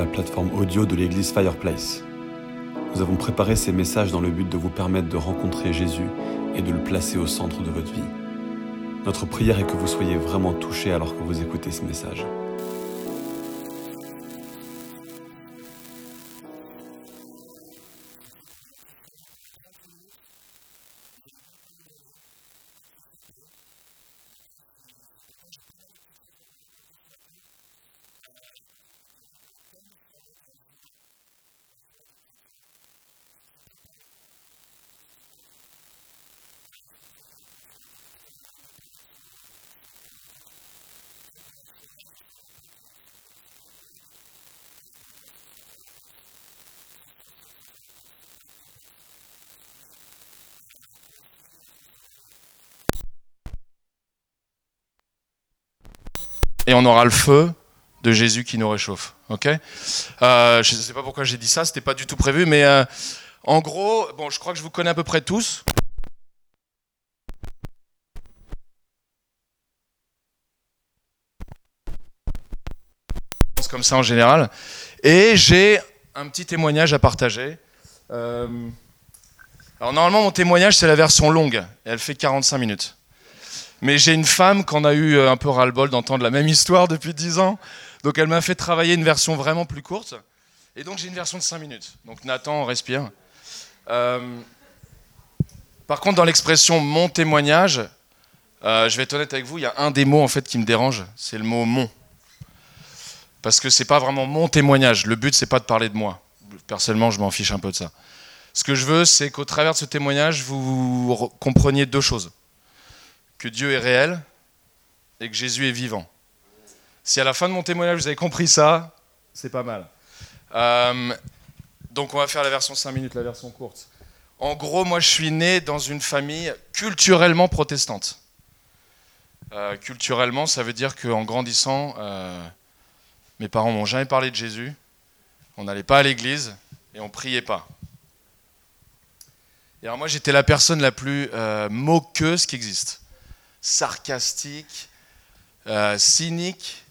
la plateforme audio de l'église Fireplace. Nous avons préparé ces messages dans le but de vous permettre de rencontrer Jésus et de le placer au centre de votre vie. Notre prière est que vous soyez vraiment touchés alors que vous écoutez ce message. Et on aura le feu de Jésus qui nous réchauffe. Ok? Euh, Je ne sais pas pourquoi j'ai dit ça, c'était pas du tout prévu, mais euh, en gros, bon, je crois que je vous connais à peu près tous. comme ça en général. Et j'ai un petit témoignage à partager. Euh, alors normalement mon témoignage c'est la version longue, elle fait 45 minutes. Mais j'ai une femme qu'on a eu euh, un peu ras-le-bol d'entendre la même histoire depuis 10 ans. Donc elle m'a fait travailler une version vraiment plus courte. Et donc j'ai une version de 5 minutes. Donc Nathan, respire. Euh, par contre, dans l'expression mon témoignage, euh, je vais être honnête avec vous, il y a un des mots en fait qui me dérange, c'est le mot mon. Parce que c'est pas vraiment mon témoignage. Le but, c'est pas de parler de moi. Personnellement, je m'en fiche un peu de ça. Ce que je veux, c'est qu'au travers de ce témoignage, vous compreniez deux choses que Dieu est réel et que Jésus est vivant. Si à la fin de mon témoignage vous avez compris ça, c'est pas mal. Euh, donc on va faire la version 5 minutes, la version courte. En gros, moi je suis né dans une famille culturellement protestante. Euh, culturellement, ça veut dire qu'en grandissant, euh, mes parents m'ont jamais parlé de Jésus, on n'allait pas à l'église et on priait pas. Et alors moi j'étais la personne la plus moqueuse qui existe sarcastique, euh, cynique.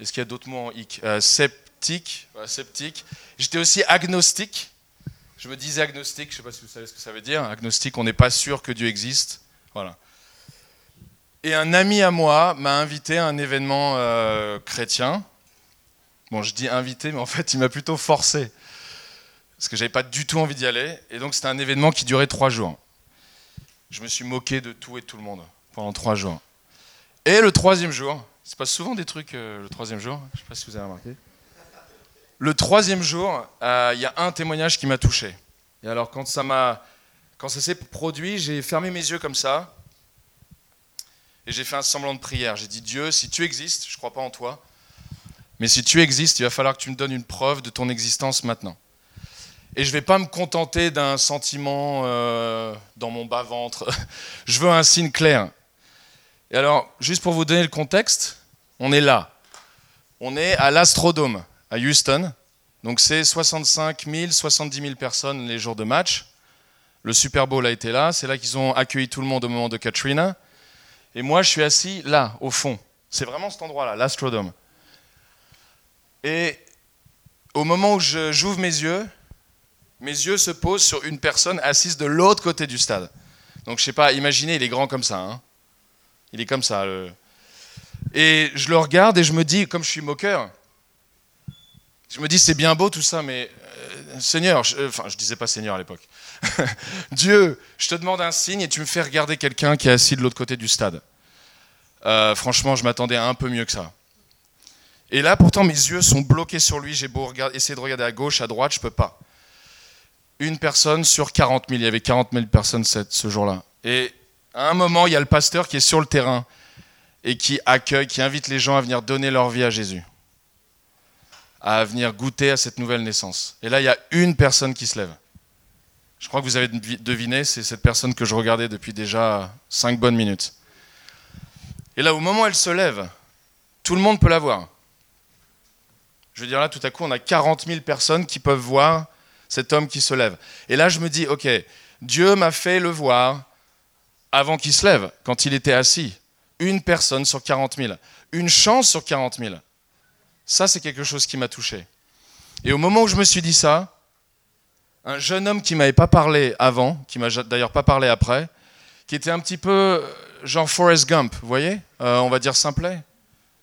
Est-ce qu'il y a d'autres mots en hic? Euh, Sceptique. sceptique. J'étais aussi agnostique. Je me disais agnostique, je ne sais pas si vous savez ce que ça veut dire. Agnostique, on n'est pas sûr que Dieu existe. Voilà. Et un ami à moi m'a invité à un événement euh, chrétien. Bon, je dis invité, mais en fait, il m'a plutôt forcé. Parce que j'avais pas du tout envie d'y aller. Et donc, c'était un événement qui durait trois jours. Je me suis moqué de tout et de tout le monde pendant trois jours. Et le troisième jour, il se passe souvent des trucs euh, le troisième jour, je ne sais pas si vous avez remarqué. Le troisième jour, euh, il y a un témoignage qui m'a touché. Et alors quand ça m'a, quand ça s'est produit, j'ai fermé mes yeux comme ça et j'ai fait un semblant de prière. J'ai dit Dieu, si tu existes, je ne crois pas en toi, mais si tu existes, il va falloir que tu me donnes une preuve de ton existence maintenant. Et je ne vais pas me contenter d'un sentiment euh, dans mon bas-ventre. je veux un signe clair. Et alors, juste pour vous donner le contexte, on est là. On est à l'Astrodome, à Houston. Donc c'est 65 000, 70 000 personnes les jours de match. Le Super Bowl a été là. C'est là qu'ils ont accueilli tout le monde au moment de Katrina. Et moi, je suis assis là, au fond. C'est vraiment cet endroit-là, l'Astrodome. Et au moment où j'ouvre mes yeux, mes yeux se posent sur une personne assise de l'autre côté du stade. Donc je sais pas, imaginez, il est grand comme ça. Hein. Il est comme ça. Et je le regarde et je me dis, comme je suis moqueur, je me dis c'est bien beau tout ça, mais euh, Seigneur, je, enfin je disais pas Seigneur à l'époque. Dieu, je te demande un signe et tu me fais regarder quelqu'un qui est assis de l'autre côté du stade. Euh, franchement, je m'attendais à un peu mieux que ça. Et là, pourtant, mes yeux sont bloqués sur lui. J'ai beau regarder, essayer de regarder à gauche, à droite, je peux pas. Une personne sur 40 000. Il y avait 40 000 personnes ce jour-là. Et à un moment, il y a le pasteur qui est sur le terrain et qui accueille, qui invite les gens à venir donner leur vie à Jésus, à venir goûter à cette nouvelle naissance. Et là, il y a une personne qui se lève. Je crois que vous avez deviné, c'est cette personne que je regardais depuis déjà cinq bonnes minutes. Et là, au moment où elle se lève, tout le monde peut la voir. Je veux dire, là, tout à coup, on a 40 000 personnes qui peuvent voir cet homme qui se lève. Et là, je me dis, ok, Dieu m'a fait le voir avant qu'il se lève, quand il était assis. Une personne sur 40 000. Une chance sur 40 000. Ça, c'est quelque chose qui m'a touché. Et au moment où je me suis dit ça, un jeune homme qui m'avait pas parlé avant, qui m'a d'ailleurs pas parlé après, qui était un petit peu euh, genre Forrest Gump, vous voyez euh, On va dire simplet.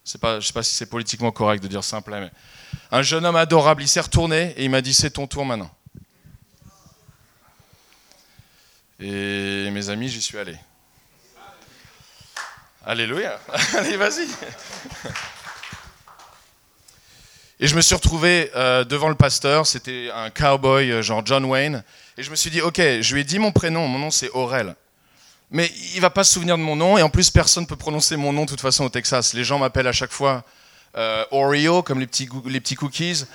Je ne sais pas si c'est politiquement correct de dire simplet, mais un jeune homme adorable, il s'est retourné et il m'a dit c'est ton tour maintenant. Et mes amis, j'y suis allé. Alléluia. Allez, vas-y. Et je me suis retrouvé euh, devant le pasteur, c'était un cowboy euh, genre John Wayne, et je me suis dit, ok, je lui ai dit mon prénom, mon nom c'est Aurel. Mais il va pas se souvenir de mon nom, et en plus personne ne peut prononcer mon nom de toute façon au Texas. Les gens m'appellent à chaque fois euh, Oreo, comme les petits, les petits cookies,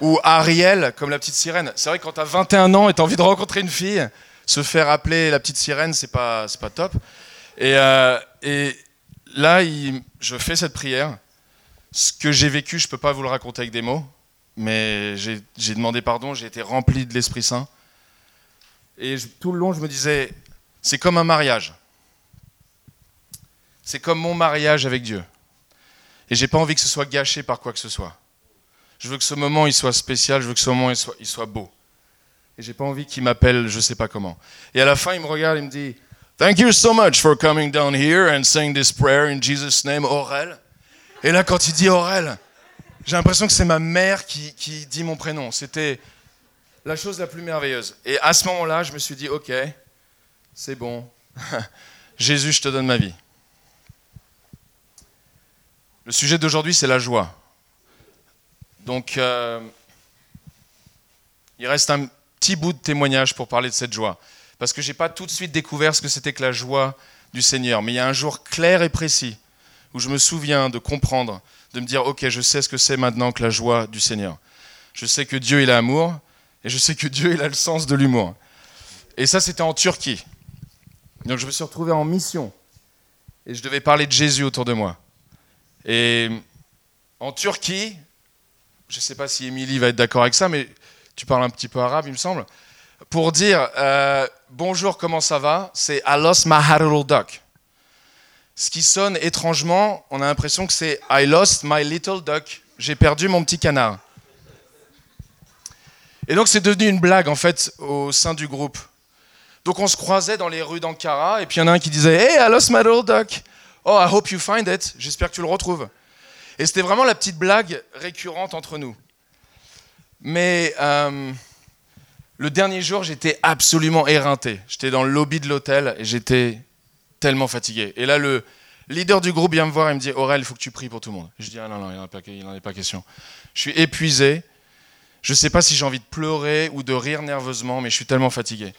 ou Ariel, comme la petite sirène. C'est vrai que quand tu as 21 ans et tu as envie de rencontrer une fille, se faire appeler la petite sirène, c'est pas, pas top. Et, et là, je fais cette prière ce que j'ai vécu, je peux pas vous le raconter avec des mots, mais j'ai demandé pardon, j'ai été rempli de l'Esprit Saint. Et tout le long, je me disais, c'est comme un mariage. C'est comme mon mariage avec Dieu. Et j'ai pas envie que ce soit gâché par quoi que ce soit. Je veux que ce moment il soit spécial, je veux que ce moment il soit, il soit beau. Et j'ai pas envie qu'il m'appelle je sais pas comment. Et à la fin, il me regarde, il me dit Thank you so much for coming down here and saying this prayer in Jesus' name, Aurel. Et là, quand il dit Aurel, j'ai l'impression que c'est ma mère qui, dit mon prénom. C'était la chose la plus merveilleuse. Et à ce moment-là, je me suis dit, ok, c'est bon. Jésus, je te donne ma vie. Le sujet d'aujourd'hui, c'est la joie. Donc, euh, il reste un petit bout de témoignage pour parler de cette joie. Parce que je n'ai pas tout de suite découvert ce que c'était que la joie du Seigneur. Mais il y a un jour clair et précis où je me souviens de comprendre, de me dire, ok, je sais ce que c'est maintenant que la joie du Seigneur. Je sais que Dieu, il a amour, et je sais que Dieu, il a le sens de l'humour. Et ça, c'était en Turquie. Donc je me suis retrouvé en mission, et je devais parler de Jésus autour de moi. Et en Turquie, je ne sais pas si Émilie va être d'accord avec ça, mais tu parles un petit peu arabe, il me semble. Pour dire euh, bonjour, comment ça va, c'est Alos Maharul Duck ce qui sonne étrangement, on a l'impression que c'est I lost my little duck. J'ai perdu mon petit canard. Et donc c'est devenu une blague en fait au sein du groupe. Donc on se croisait dans les rues d'Ankara et puis il y en a un qui disait Hey, I lost my little duck. Oh, I hope you find it. J'espère que tu le retrouves. Et c'était vraiment la petite blague récurrente entre nous. Mais euh, le dernier jour, j'étais absolument éreinté. J'étais dans le lobby de l'hôtel et j'étais tellement fatigué. Et là, le leader du groupe vient me voir et me dit Aurel, il faut que tu pries pour tout le monde. Je dis Ah non, non, il n'en est pas question. Je suis épuisé. Je ne sais pas si j'ai envie de pleurer ou de rire nerveusement, mais je suis tellement fatigué.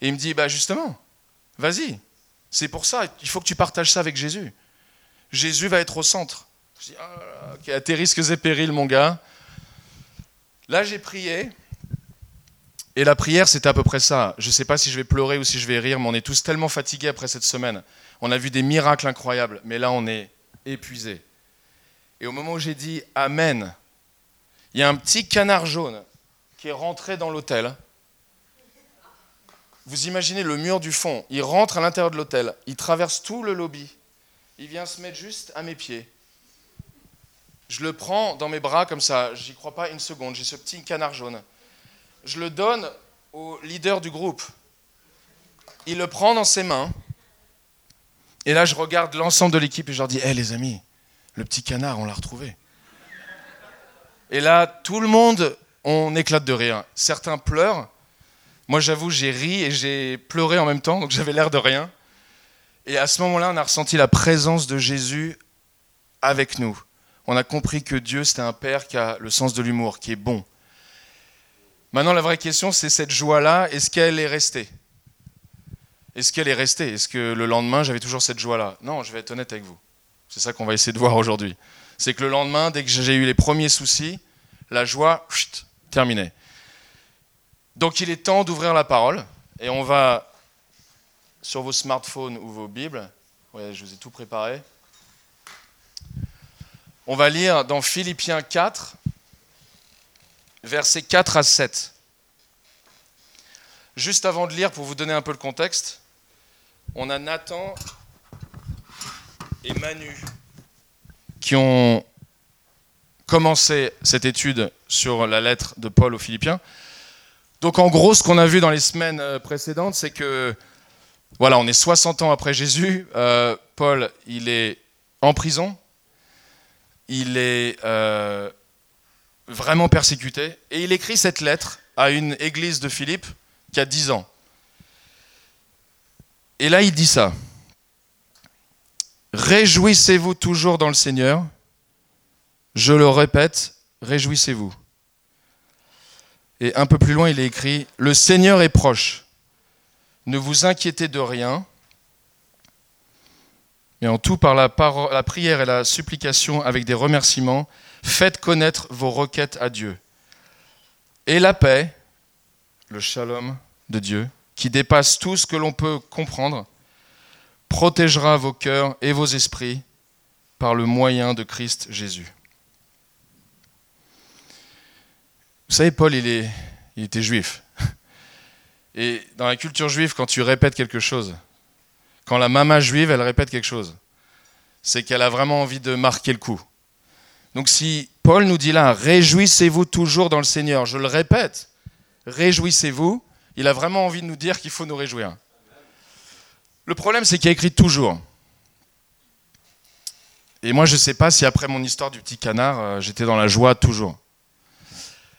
Et il me dit Bah justement, vas-y. C'est pour ça, il faut que tu partages ça avec Jésus. Jésus va être au centre. Je dis ah, à tes risques et périls, mon gars. Là, j'ai prié. Et la prière, c'était à peu près ça. Je ne sais pas si je vais pleurer ou si je vais rire, mais on est tous tellement fatigués après cette semaine. On a vu des miracles incroyables, mais là, on est épuisés. Et au moment où j'ai dit Amen, il y a un petit canard jaune qui est rentré dans l'hôtel. Vous imaginez le mur du fond. Il rentre à l'intérieur de l'hôtel. Il traverse tout le lobby. Il vient se mettre juste à mes pieds. Je le prends dans mes bras comme ça. J'y crois pas une seconde. J'ai ce petit canard jaune je le donne au leader du groupe. Il le prend dans ses mains. Et là, je regarde l'ensemble de l'équipe et je leur dis Hé les amis, le petit canard, on l'a retrouvé. Et là, tout le monde, on éclate de rire. Certains pleurent. Moi, j'avoue, j'ai ri et j'ai pleuré en même temps, donc j'avais l'air de rien. Et à ce moment-là, on a ressenti la présence de Jésus avec nous. On a compris que Dieu, c'était un Père qui a le sens de l'humour, qui est bon, Maintenant, la vraie question, c'est cette joie-là, est-ce qu'elle est restée? Est-ce qu'elle est restée? Est-ce que le lendemain, j'avais toujours cette joie-là? Non, je vais être honnête avec vous. C'est ça qu'on va essayer de voir aujourd'hui. C'est que le lendemain, dès que j'ai eu les premiers soucis, la joie, chut, terminée. Donc il est temps d'ouvrir la parole et on va sur vos smartphones ou vos Bibles. Ouais, je vous ai tout préparé. On va lire dans Philippiens 4, versets 4 à 7. Juste avant de lire, pour vous donner un peu le contexte, on a Nathan et Manu qui ont commencer cette étude sur la lettre de Paul aux Philippiens. Donc en gros, ce qu'on a vu dans les semaines euh, précédentes, c'est que voilà, on est 60 ans après Jésus. Euh, Paul, il est en prison. Il est euh, vraiment persécuté. Et il écrit cette lettre à une église de Philippe qui a 10 ans. Et là, il dit ça. Réjouissez-vous toujours dans le Seigneur. Je le répète, réjouissez-vous. Et un peu plus loin, il écrit, Le Seigneur est proche. Ne vous inquiétez de rien. Mais en tout, par la, la prière et la supplication avec des remerciements, faites connaître vos requêtes à Dieu. Et la paix, le shalom de Dieu, qui dépasse tout ce que l'on peut comprendre, protégera vos cœurs et vos esprits par le moyen de Christ Jésus. Vous savez, Paul, il était juif. Et dans la culture juive, quand tu répètes quelque chose, quand la maman juive, elle répète quelque chose, c'est qu'elle a vraiment envie de marquer le coup. Donc si Paul nous dit là, réjouissez-vous toujours dans le Seigneur, je le répète, réjouissez-vous, il a vraiment envie de nous dire qu'il faut nous réjouir. Le problème, c'est qu'il a écrit toujours. Et moi, je ne sais pas si après mon histoire du petit canard, euh, j'étais dans la joie toujours.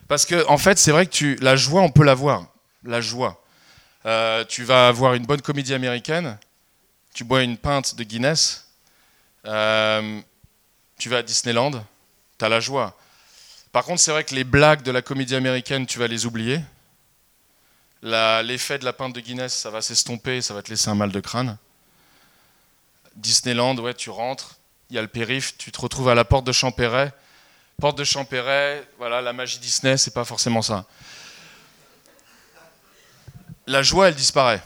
Parce que, en fait, c'est vrai que la joie, on peut l'avoir. La joie. Euh, tu vas voir une bonne comédie américaine, tu bois une pinte de Guinness, euh, tu vas à Disneyland, tu as la joie. Par contre, c'est vrai que les blagues de la comédie américaine, tu vas les oublier. L'effet de la pinte de Guinness, ça va s'estomper, ça va te laisser un mal de crâne. Disneyland, ouais, tu rentres, il y a le périph', tu te retrouves à la porte de Champéret Porte de Champéret, voilà, la magie Disney, c'est pas forcément ça. La joie, elle disparaît.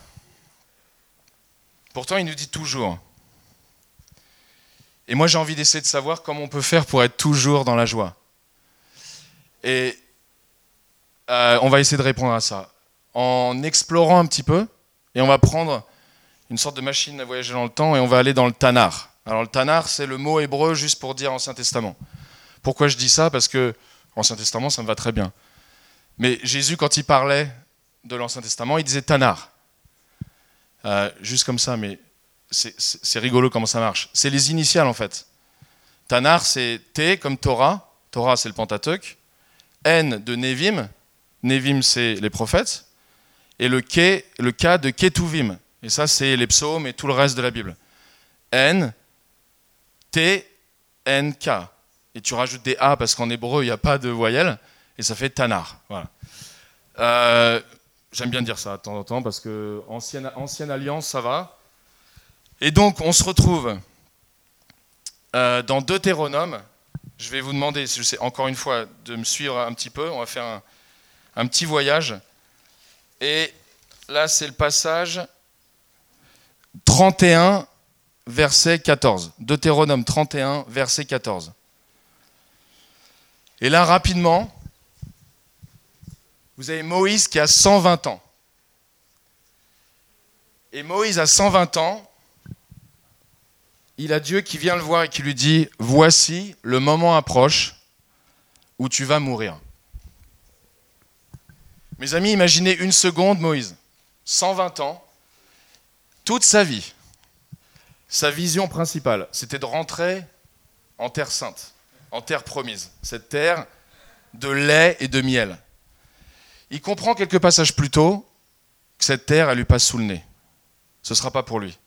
Pourtant, il nous dit toujours. Et moi, j'ai envie d'essayer de savoir comment on peut faire pour être toujours dans la joie. Et euh, on va essayer de répondre à ça en explorant un petit peu. Et on va prendre une sorte de machine à voyager dans le temps et on va aller dans le Tanar. Alors, le Tanar, c'est le mot hébreu juste pour dire Ancien Testament. Pourquoi je dis ça? Parce que l'Ancien Testament, ça me va très bien. Mais Jésus, quand il parlait de l'Ancien Testament, il disait Tanar. Euh, juste comme ça, mais c'est rigolo comment ça marche. C'est les initiales en fait. Tanar, c'est T comme Torah. Torah, c'est le Pentateuch. N de Nevim. Nevim, c'est les prophètes. Et le K, le K de Ketuvim. Et ça, c'est les psaumes et tout le reste de la Bible. N, T, N, K et tu rajoutes des A parce qu'en hébreu, il n'y a pas de voyelle, et ça fait Tanar. Voilà. Euh, j'aime bien dire ça de temps en temps parce que ancienne, alliance, ça va. Et donc, on se retrouve euh, dans Deutéronome. Je vais vous demander, encore une fois, de me suivre un petit peu. On va faire un petit voyage. Et là, c'est le passage 31, verset 14. Deutéronome 31, verset 14. Et là, rapidement, vous avez Moïse qui a 120 ans. Et Moïse a 120 ans, il a Dieu qui vient le voir et qui lui dit, voici, le moment approche où tu vas mourir. Mes amis, imaginez une seconde Moïse, 120 ans, toute sa vie, sa vision principale, c'était de rentrer en terre sainte en terre promise, cette terre de lait et de miel. Il comprend quelques passages plus tôt que cette terre, elle lui passe sous le nez. Ce ne sera pas pour lui.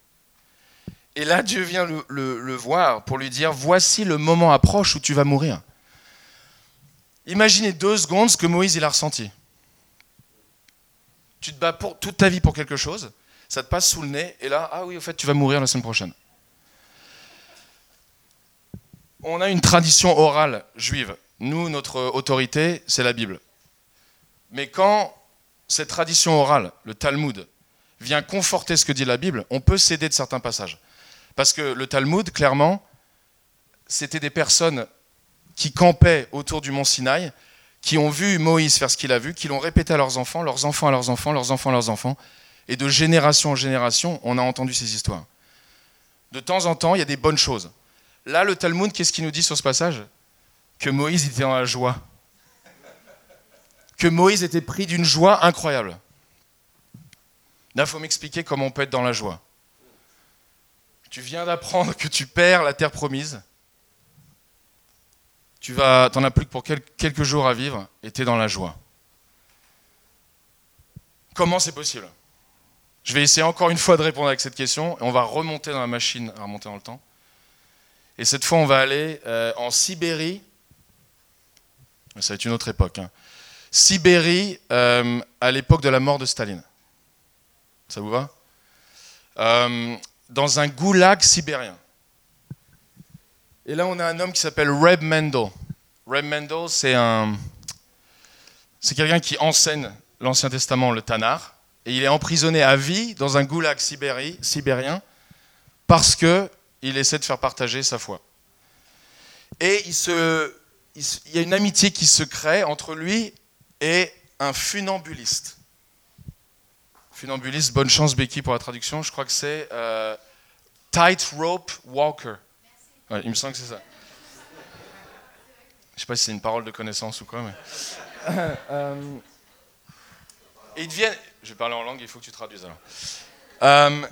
Et là, Dieu vient le, voir pour lui dire, voici le moment approche où tu vas mourir. Imaginez deux secondes ce que Moïse il a ressenti. Tu te bats pour, toute ta vie pour quelque chose, ça te passe sous le nez, et là, ah oui, au fait, tu vas mourir la semaine prochaine on a une tradition orale juive. Nous, notre autorité, c'est la Bible. Mais quand cette tradition orale, le Talmud, vient conforter ce que dit la Bible, on peut céder de certains passages. Parce que le Talmud, clairement, c'était des personnes qui campaient autour du mont Sinaï, qui ont vu Moïse faire ce qu'il a vu, qui l'ont répété à leurs enfants, leurs enfants à leurs enfants, leurs enfants à leurs enfants. Et de génération en génération, on a entendu ces histoires. De temps en temps, il y a des bonnes choses. Là, le Talmud, qu'est-ce qu'il nous dit sur ce passage? Que Moïse était dans la joie. Que Moïse était pris d'une joie incroyable. Là, il faut m'expliquer comment on peut être dans la joie. Tu viens d'apprendre que tu perds la terre promise. Tu vas, t'en as plus que pour quelques jours à vivre et tu es dans la joie. Comment c'est possible? Je vais essayer encore une fois de répondre avec cette question et on va remonter dans la machine remonter dans le temps. Et cette fois, on va aller euh, en Sibérie. Ça va être une autre époque. Hein. Sibérie, euh, à l'époque de la mort de Staline. Ça vous va? Euh, Dans un goulag sibérien. Et là, on a un homme qui s'appelle Reb Mendel. Reb Mendel, c'est un, c'est quelqu'un qui enseigne l'Ancien Testament, le Tanar, et il est emprisonné à vie dans un goulag sibérien parce que il essaie de faire partager sa foi. Et il, se, il, y a une amitié qui se crée entre lui et un funambuliste. Funambuliste, bonne chance Becky pour la traduction, je crois que c'est euh, Tight Rope Walker. il me semble que c'est ça. Je ne sais pas si c'est une parole de connaissance ou quoi, mais. Euh, et ils deviennent. Je vais parler en langue, il faut que tu traduises alors. Euh,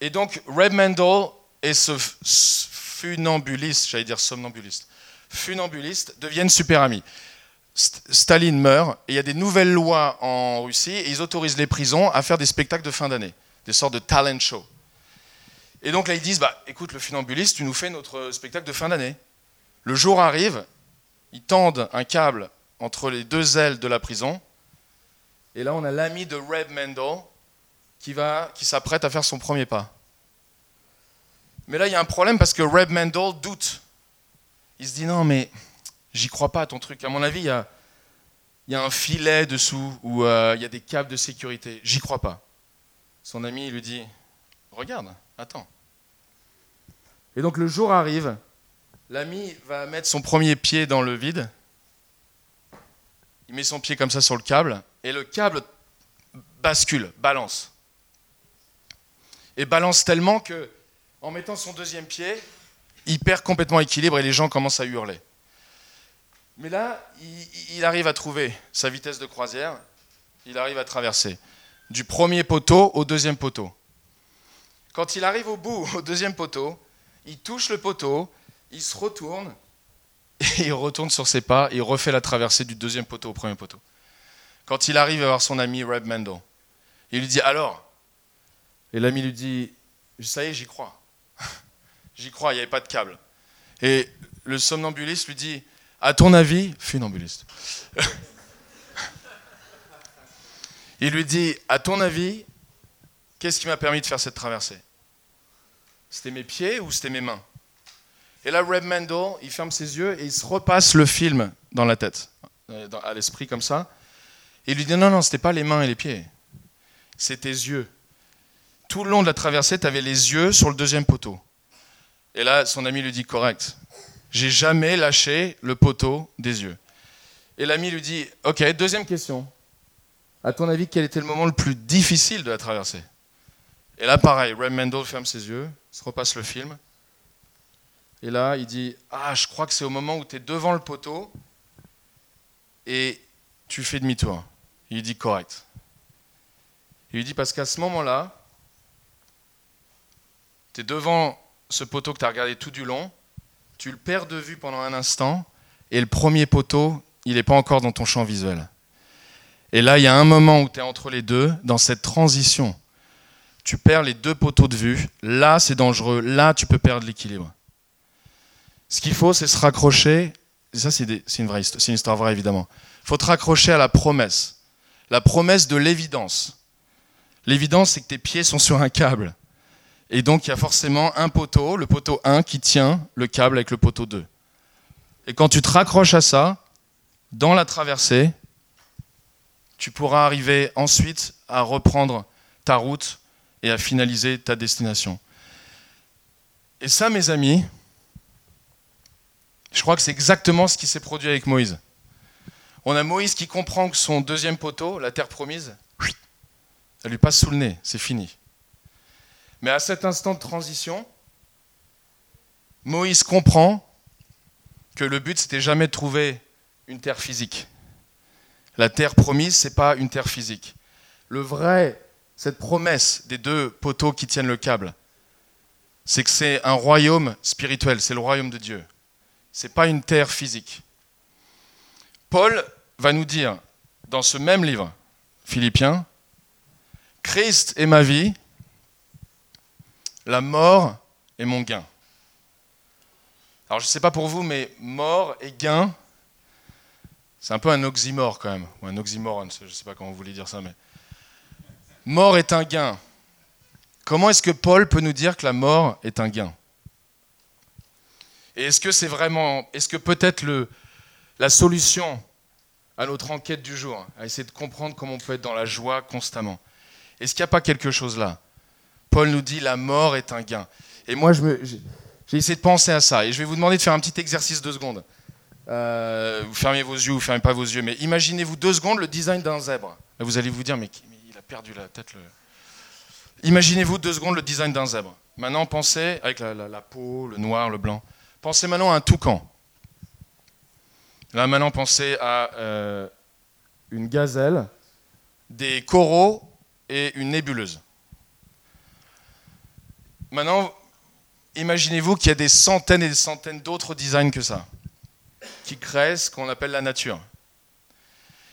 et donc, Reb Mendel et ce funambuliste, j'allais dire somnambuliste, funambuliste, deviennent super amis. Staline meurt et il y a des nouvelles lois en Russie et ils autorisent les prisons à faire des spectacles de fin d'année, des sortes de talent show. Et donc là ils disent bah écoute le funambuliste, tu nous fais notre spectacle de fin d'année. Le jour arrive, ils tendent un câble entre les deux ailes de la prison et là on a l'ami de Reb Mendel qui va qui s'apprête à faire son premier pas. Mais là, il y a un problème parce que Reb Mendel doute. Il se dit non, mais j'y crois pas à ton truc. À mon avis, il y a, un filet dessous ou euh, il y a des câbles de sécurité. J'y crois pas. Son ami lui dit regarde, attends. Et donc le jour arrive, l'ami va mettre son premier pied dans le vide. Il met son pied comme ça sur le câble et le câble bascule, balance. Et balance tellement que en mettant son deuxième pied, il perd complètement équilibre et les gens commencent à hurler. Mais là, il, arrive à trouver sa vitesse de croisière, il arrive à traverser du premier poteau au deuxième poteau. Quand il arrive au bout, au deuxième poteau, il touche le poteau, il se retourne, et il retourne sur ses pas, il refait la traversée du deuxième poteau au premier poteau. Quand il arrive à voir son ami Reb Mendel, il lui dit alors? Et l'ami lui dit Ça y est, j'y crois. J'y crois, il n'y avait pas de câble. Et le somnambuliste lui dit À ton avis, funambuliste. il lui dit À ton avis, qu'est-ce qui m'a permis de faire cette traversée? C'était mes pieds ou c'était mes mains? Et là, Reb Mendel, il ferme ses yeux et il se repasse le film dans la tête, euh, à l'esprit comme ça. Il lui dit Non, non, c'était pas les mains et les pieds, c'était tes yeux. Tout le long de la traversée, tu avais les yeux sur le deuxième poteau. Et là, son ami lui dit correct. J'ai jamais lâché le poteau des yeux. Et l'ami lui dit Ok, deuxième question. À ton avis, quel était le moment le plus difficile de la traversée? Et là, pareil, Rem Mendel ferme ses yeux, se repasse le film. Et là, il dit Ah, je crois que c'est au moment où tu es devant le poteau et tu fais demi-tour. Il dit correct. Il lui dit Parce qu'à ce moment-là, tu es devant ce poteau que tu as regardé tout du long, tu le perds de vue pendant un instant, et le premier poteau, il n'est pas encore dans ton champ visuel. Et là, il y a un moment où tu es entre les deux, dans cette transition. Tu perds les deux poteaux de vue. Là, c'est dangereux. Là, tu peux perdre l'équilibre. Ce qu'il faut, c'est se raccrocher. Et ça, c'est une, une histoire vraie, évidemment. Il faut te raccrocher à la promesse. La promesse de l'évidence. L'évidence, c'est que tes pieds sont sur un câble. Et donc il y a forcément un poteau, le poteau 1, qui tient le câble avec le poteau 2. Et quand tu te raccroches à ça, dans la traversée, tu pourras arriver ensuite à reprendre ta route et à finaliser ta destination. Et ça, mes amis, je crois que c'est exactement ce qui s'est produit avec Moïse. On a Moïse qui comprend que son deuxième poteau, la terre promise, ça lui passe sous le nez, c'est fini. Mais à cet instant de transition, Moïse comprend que le but, c'était jamais de trouver une terre physique. La terre promise, c'est pas une terre physique. Le vrai, cette promesse des deux poteaux qui tiennent le câble, c'est que c'est un royaume spirituel, c'est le royaume de Dieu. C'est pas une terre physique. Paul va nous dire dans ce même livre, Philippiens, Christ est ma vie, la mort est mon gain. Alors je ne sais pas pour vous, mais mort et gain, c'est un peu un oxymore quand même, ou un oxymoron, je ne sais pas comment vous voulez dire ça, mais mort est un gain. Comment est-ce que Paul peut nous dire que la mort est un gain? Et est-ce que c'est vraiment, est-ce que peut-être la solution à notre enquête du jour, à essayer de comprendre comment on peut être dans la joie constamment, est-ce qu'il n'y a pas quelque chose là? Paul nous dit la mort est un gain. Et moi, j'ai essayé de penser à ça, et je vais vous demander de faire un petit exercice de secondes. Euh, vous fermez vos yeux ou fermez pas vos yeux, mais imaginez-vous deux secondes le design d'un zèbre. vous allez vous dire, mais, il a perdu la tête. Imaginez-vous deux secondes le design d'un zèbre. Maintenant, pensez, avec la, peau, le noir, le blanc, pensez maintenant à un toucan. Là, maintenant, pensez à euh, une gazelle, des coraux et une nébuleuse. Maintenant, imaginez-vous qu'il y a des centaines et des centaines d'autres designs que ça qui créent ce qu'on appelle la nature.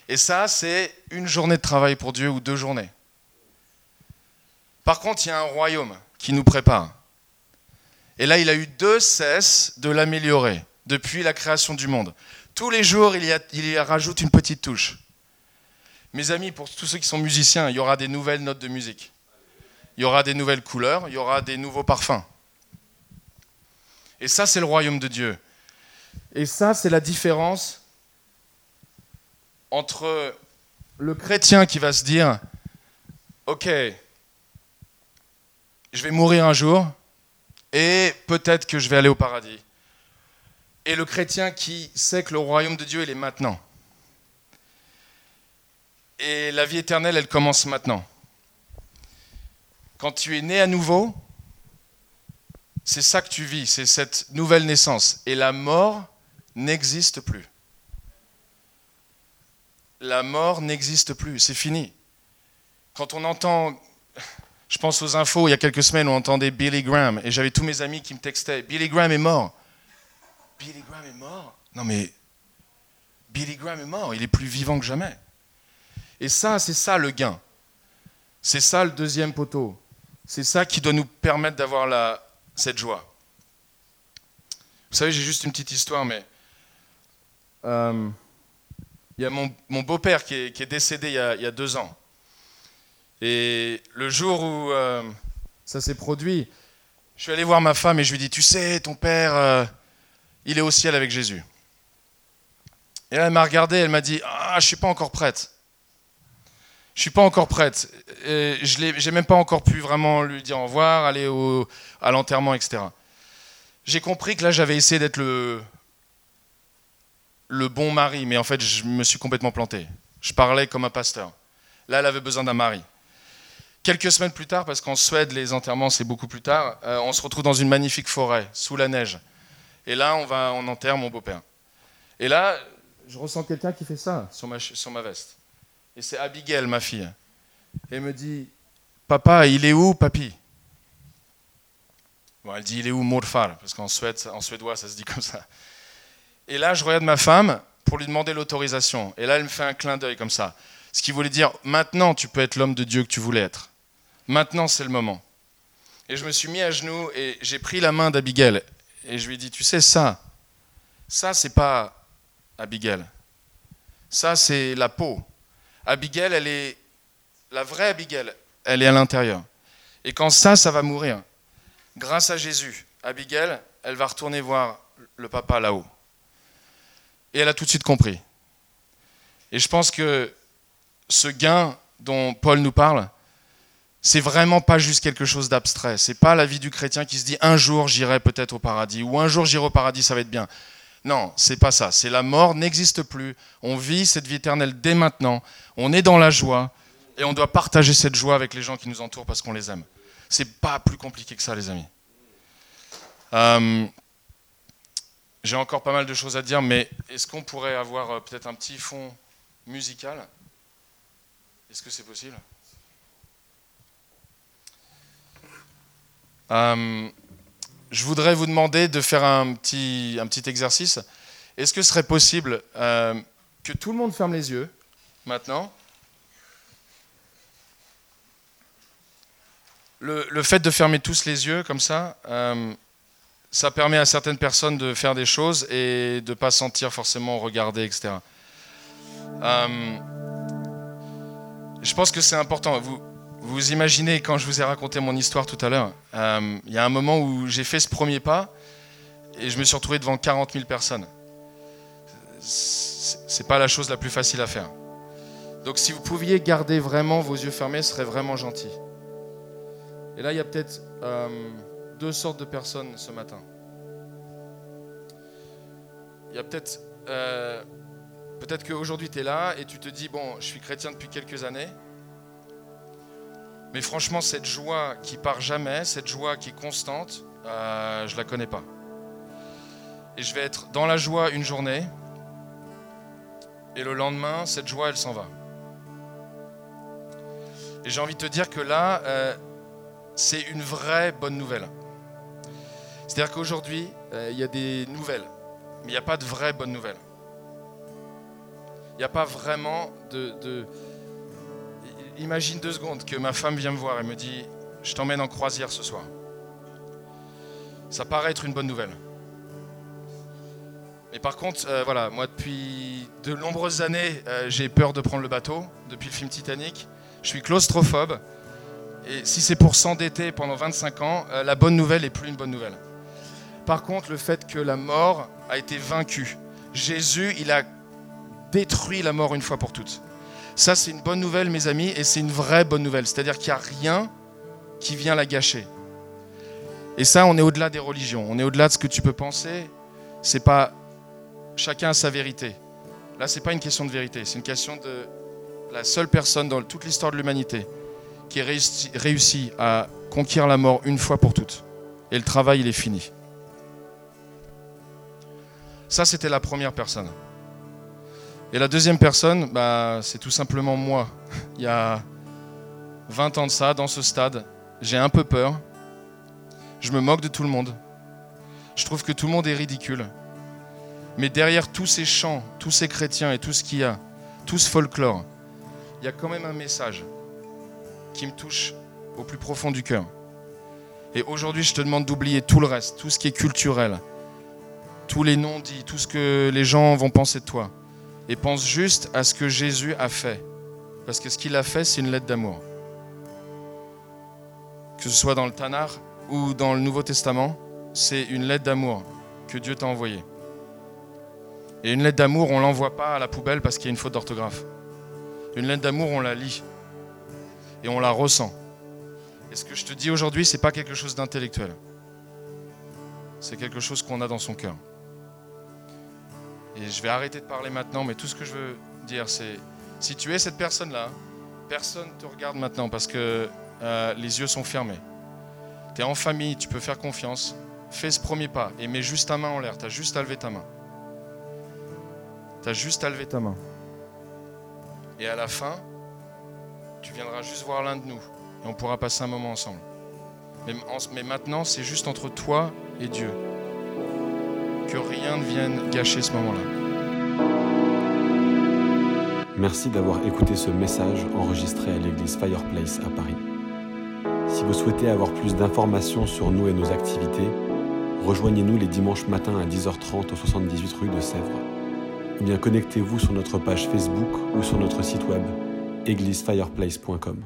Et ça, c'est une journée de travail pour Dieu ou deux journées. Par contre, il y a un royaume qui nous prépare. Et là, il a eu deux cesses de l'améliorer depuis la création du monde. Tous les jours, il y, a, il y rajoute une petite touche. Mes amis, pour tous ceux qui sont musiciens, il y aura des nouvelles notes de musique. Il y aura des nouvelles couleurs, il y aura des nouveaux parfums. Et ça, c'est le royaume de Dieu. Et ça, c'est la différence entre le chrétien qui va se dire, OK, je vais mourir un jour et peut-être que je vais aller au paradis. Et le chrétien qui sait que le royaume de Dieu, il est maintenant. Et la vie éternelle, elle commence maintenant. Quand tu es né à nouveau, c'est ça que tu vis, c'est cette nouvelle naissance. Et la mort n'existe plus. La mort n'existe plus, c'est fini. Quand on entend, je pense aux infos, il y a quelques semaines, on entendait Billy Graham, et j'avais tous mes amis qui me textaient, Billy Graham est mort. Billy Graham est mort? Non mais, Billy Graham est mort, il est plus vivant que jamais. Et ça, c'est ça le gain. C'est ça le deuxième poteau. C'est ça qui doit nous permettre d'avoir cette joie. Vous savez, j'ai juste une petite histoire, mais euh, il y a mon, beau-père qui, est, décédé il y, a, deux ans. Et le jour où euh, ça s'est produit, je suis allé voir ma femme et je lui dit, tu sais, ton père, euh, il est au ciel avec Jésus. Et là, elle m'a regardé, elle m'a dit, ah, je suis pas encore prête. Je suis pas encore prête. je n'ai même pas encore pu vraiment lui dire au revoir, aller au, à l'enterrement, etc. J'ai compris que là, j'avais essayé d'être le, le bon mari, mais en fait, je me suis complètement planté. Je parlais comme un pasteur. Là, elle avait besoin d'un mari. Quelques semaines plus tard, parce qu'en Suède, les enterrements, c'est beaucoup plus tard, euh, on se retrouve dans une magnifique forêt, sous la neige. Et là, on va on enterre mon beau-père. Et là, je ressens quelqu'un qui fait ça sur ma, sur ma veste. Et c'est Abigail, ma fille. Et elle me dit, papa, il est où, papy Bon, elle dit, il est où, morfar Parce qu'en en suédois, ça se dit comme ça. Et là, je regarde ma femme pour lui demander l'autorisation. Et là, elle me fait un clin d'œil comme ça. Ce qui voulait dire, maintenant, tu peux être l'homme de Dieu que tu voulais être. Maintenant, c'est le moment. Et je me suis mis à genoux et j'ai pris la main d'Abigail. Et je lui ai dit, tu sais, ça, ça, c'est pas Abigail. Ça, c'est la peau. Abigail, elle est la vraie Abigail, elle est à l'intérieur. Et quand ça, ça va mourir, grâce à Jésus, Abigail, elle va retourner voir le papa là-haut. Et elle a tout de suite compris. Et je pense que ce gain dont Paul nous parle, c'est vraiment pas juste quelque chose d'abstrait. C'est pas la vie du chrétien qui se dit un jour j'irai peut-être au paradis ou un jour j'irai au paradis, ça va être bien. Non, c'est pas ça. C'est la mort n'existe plus. On vit cette vie éternelle dès maintenant. On est dans la joie et on doit partager cette joie avec les gens qui nous entourent parce qu'on les aime. C'est pas plus compliqué que ça, les amis. Euh, j'ai encore pas mal de choses à dire, mais est-ce qu'on pourrait avoir euh, peut-être un petit fond musical? Est-ce que c'est possible? Euh, Je voudrais vous demander de faire un petit, un petit exercice. Est-ce que ce serait possible euh, que tout le monde ferme les yeux maintenant? Le, le, fait de fermer tous les yeux comme ça, euh, ça permet à certaines personnes de faire des choses et de ne pas sentir forcément regarder, etc. Euh, je pense que c'est important. Vous, vous imaginez, quand je vous ai raconté mon histoire tout à l'heure, euh, il y a un moment où j'ai fait ce premier pas et je me suis retrouvé devant 40 000 personnes. C'est pas la chose la plus facile à faire. Donc si vous pouviez garder vraiment vos yeux fermés, ce serait vraiment gentil. Et là, il y a peut-être euh, deux sortes de personnes ce matin. Il y a peut-être... Euh, peut-être qu'aujourd'hui, tu es là et tu te dis, bon, je suis chrétien depuis quelques années. Mais franchement, cette joie qui part jamais, cette joie qui est constante, euh, je la connais pas. Et je vais être dans la joie une journée, et le lendemain, cette joie, elle s'en va. Et j'ai envie de te dire que là, euh, c'est une vraie bonne nouvelle. C'est-à-dire qu'aujourd'hui, euh, il y a des nouvelles, mais il n'y a pas de vraies bonnes nouvelles. Il n'y a pas vraiment de, de, Imagine deux secondes que ma femme vient me voir et me dit Je t'emmène en croisière ce soir. Ça paraît être une bonne nouvelle. Mais par contre, euh, voilà, moi depuis de nombreuses années, euh, j'ai peur de prendre le bateau, depuis le film Titanic. Je suis claustrophobe. Et si c'est pour s'endetter pendant 25 ans, euh, la bonne nouvelle n'est plus une bonne nouvelle. Par contre, le fait que la mort a été vaincue. Jésus, il a détruit la mort une fois pour toutes. Ça, c'est une bonne nouvelle, mes amis, et c'est une vraie bonne nouvelle. C'est-à-dire qu'il n'y a rien qui vient la gâcher. Et ça, on est au-delà des religions. On est au-delà de ce que tu peux penser. C'est pas chacun a sa vérité. Là, c'est pas une question de vérité. C'est une question de la seule personne dans toute l'histoire de l'humanité qui a réussi, à conquérir la mort une fois pour toutes. Et le travail, il est fini. Ça, c'était la première personne. Et la deuxième personne, bah, c'est tout simplement moi. Il y a 20 ans de ça, dans ce stade, j'ai un peu peur. Je me moque de tout le monde. Je trouve que tout le monde est ridicule. Mais derrière tous ces chants, tous ces chrétiens et tout ce qu'il y a, tout ce folklore, il y a quand même un message qui me touche au plus profond du cœur. Et aujourd'hui, je te demande d'oublier tout le reste, tout ce qui est culturel, tous les non-dits, tout ce que les gens vont penser de toi. Et pense juste à ce que Jésus a fait. Parce que ce qu'il a fait, c'est une lettre d'amour. Que ce soit dans le Tanar ou dans le Nouveau Testament, c'est une lettre d'amour que Dieu t'a envoyée. Et une lettre d'amour, on ne l'envoie pas à la poubelle parce qu'il y a une faute d'orthographe. Une lettre d'amour, on la lit et on la ressent. Et ce que je te dis aujourd'hui, ce n'est pas quelque chose d'intellectuel. C'est quelque chose qu'on a dans son cœur. Et je vais arrêter de parler maintenant, mais tout ce que je veux dire, c'est si tu es cette personne-là, personne ne te regarde maintenant parce que euh, les yeux sont fermés. Tu es en famille, tu peux faire confiance. Fais ce premier pas et mets juste ta main en l'air. Tu as juste à lever ta main. Tu as juste à lever ta main. Et à la fin, tu viendras juste voir l'un de nous et on pourra passer un moment ensemble. Mais, maintenant, c'est juste entre toi et Dieu. Rien ne vienne gâcher ce moment-là. Merci d'avoir écouté ce message enregistré à l'église Fireplace à Paris. Si vous souhaitez avoir plus d'informations sur nous et nos activités, rejoignez-nous les dimanches matins à 10h30 au 78 rue de Sèvres. Ou bien connectez-vous sur notre page Facebook ou sur notre site web églisefireplace.com.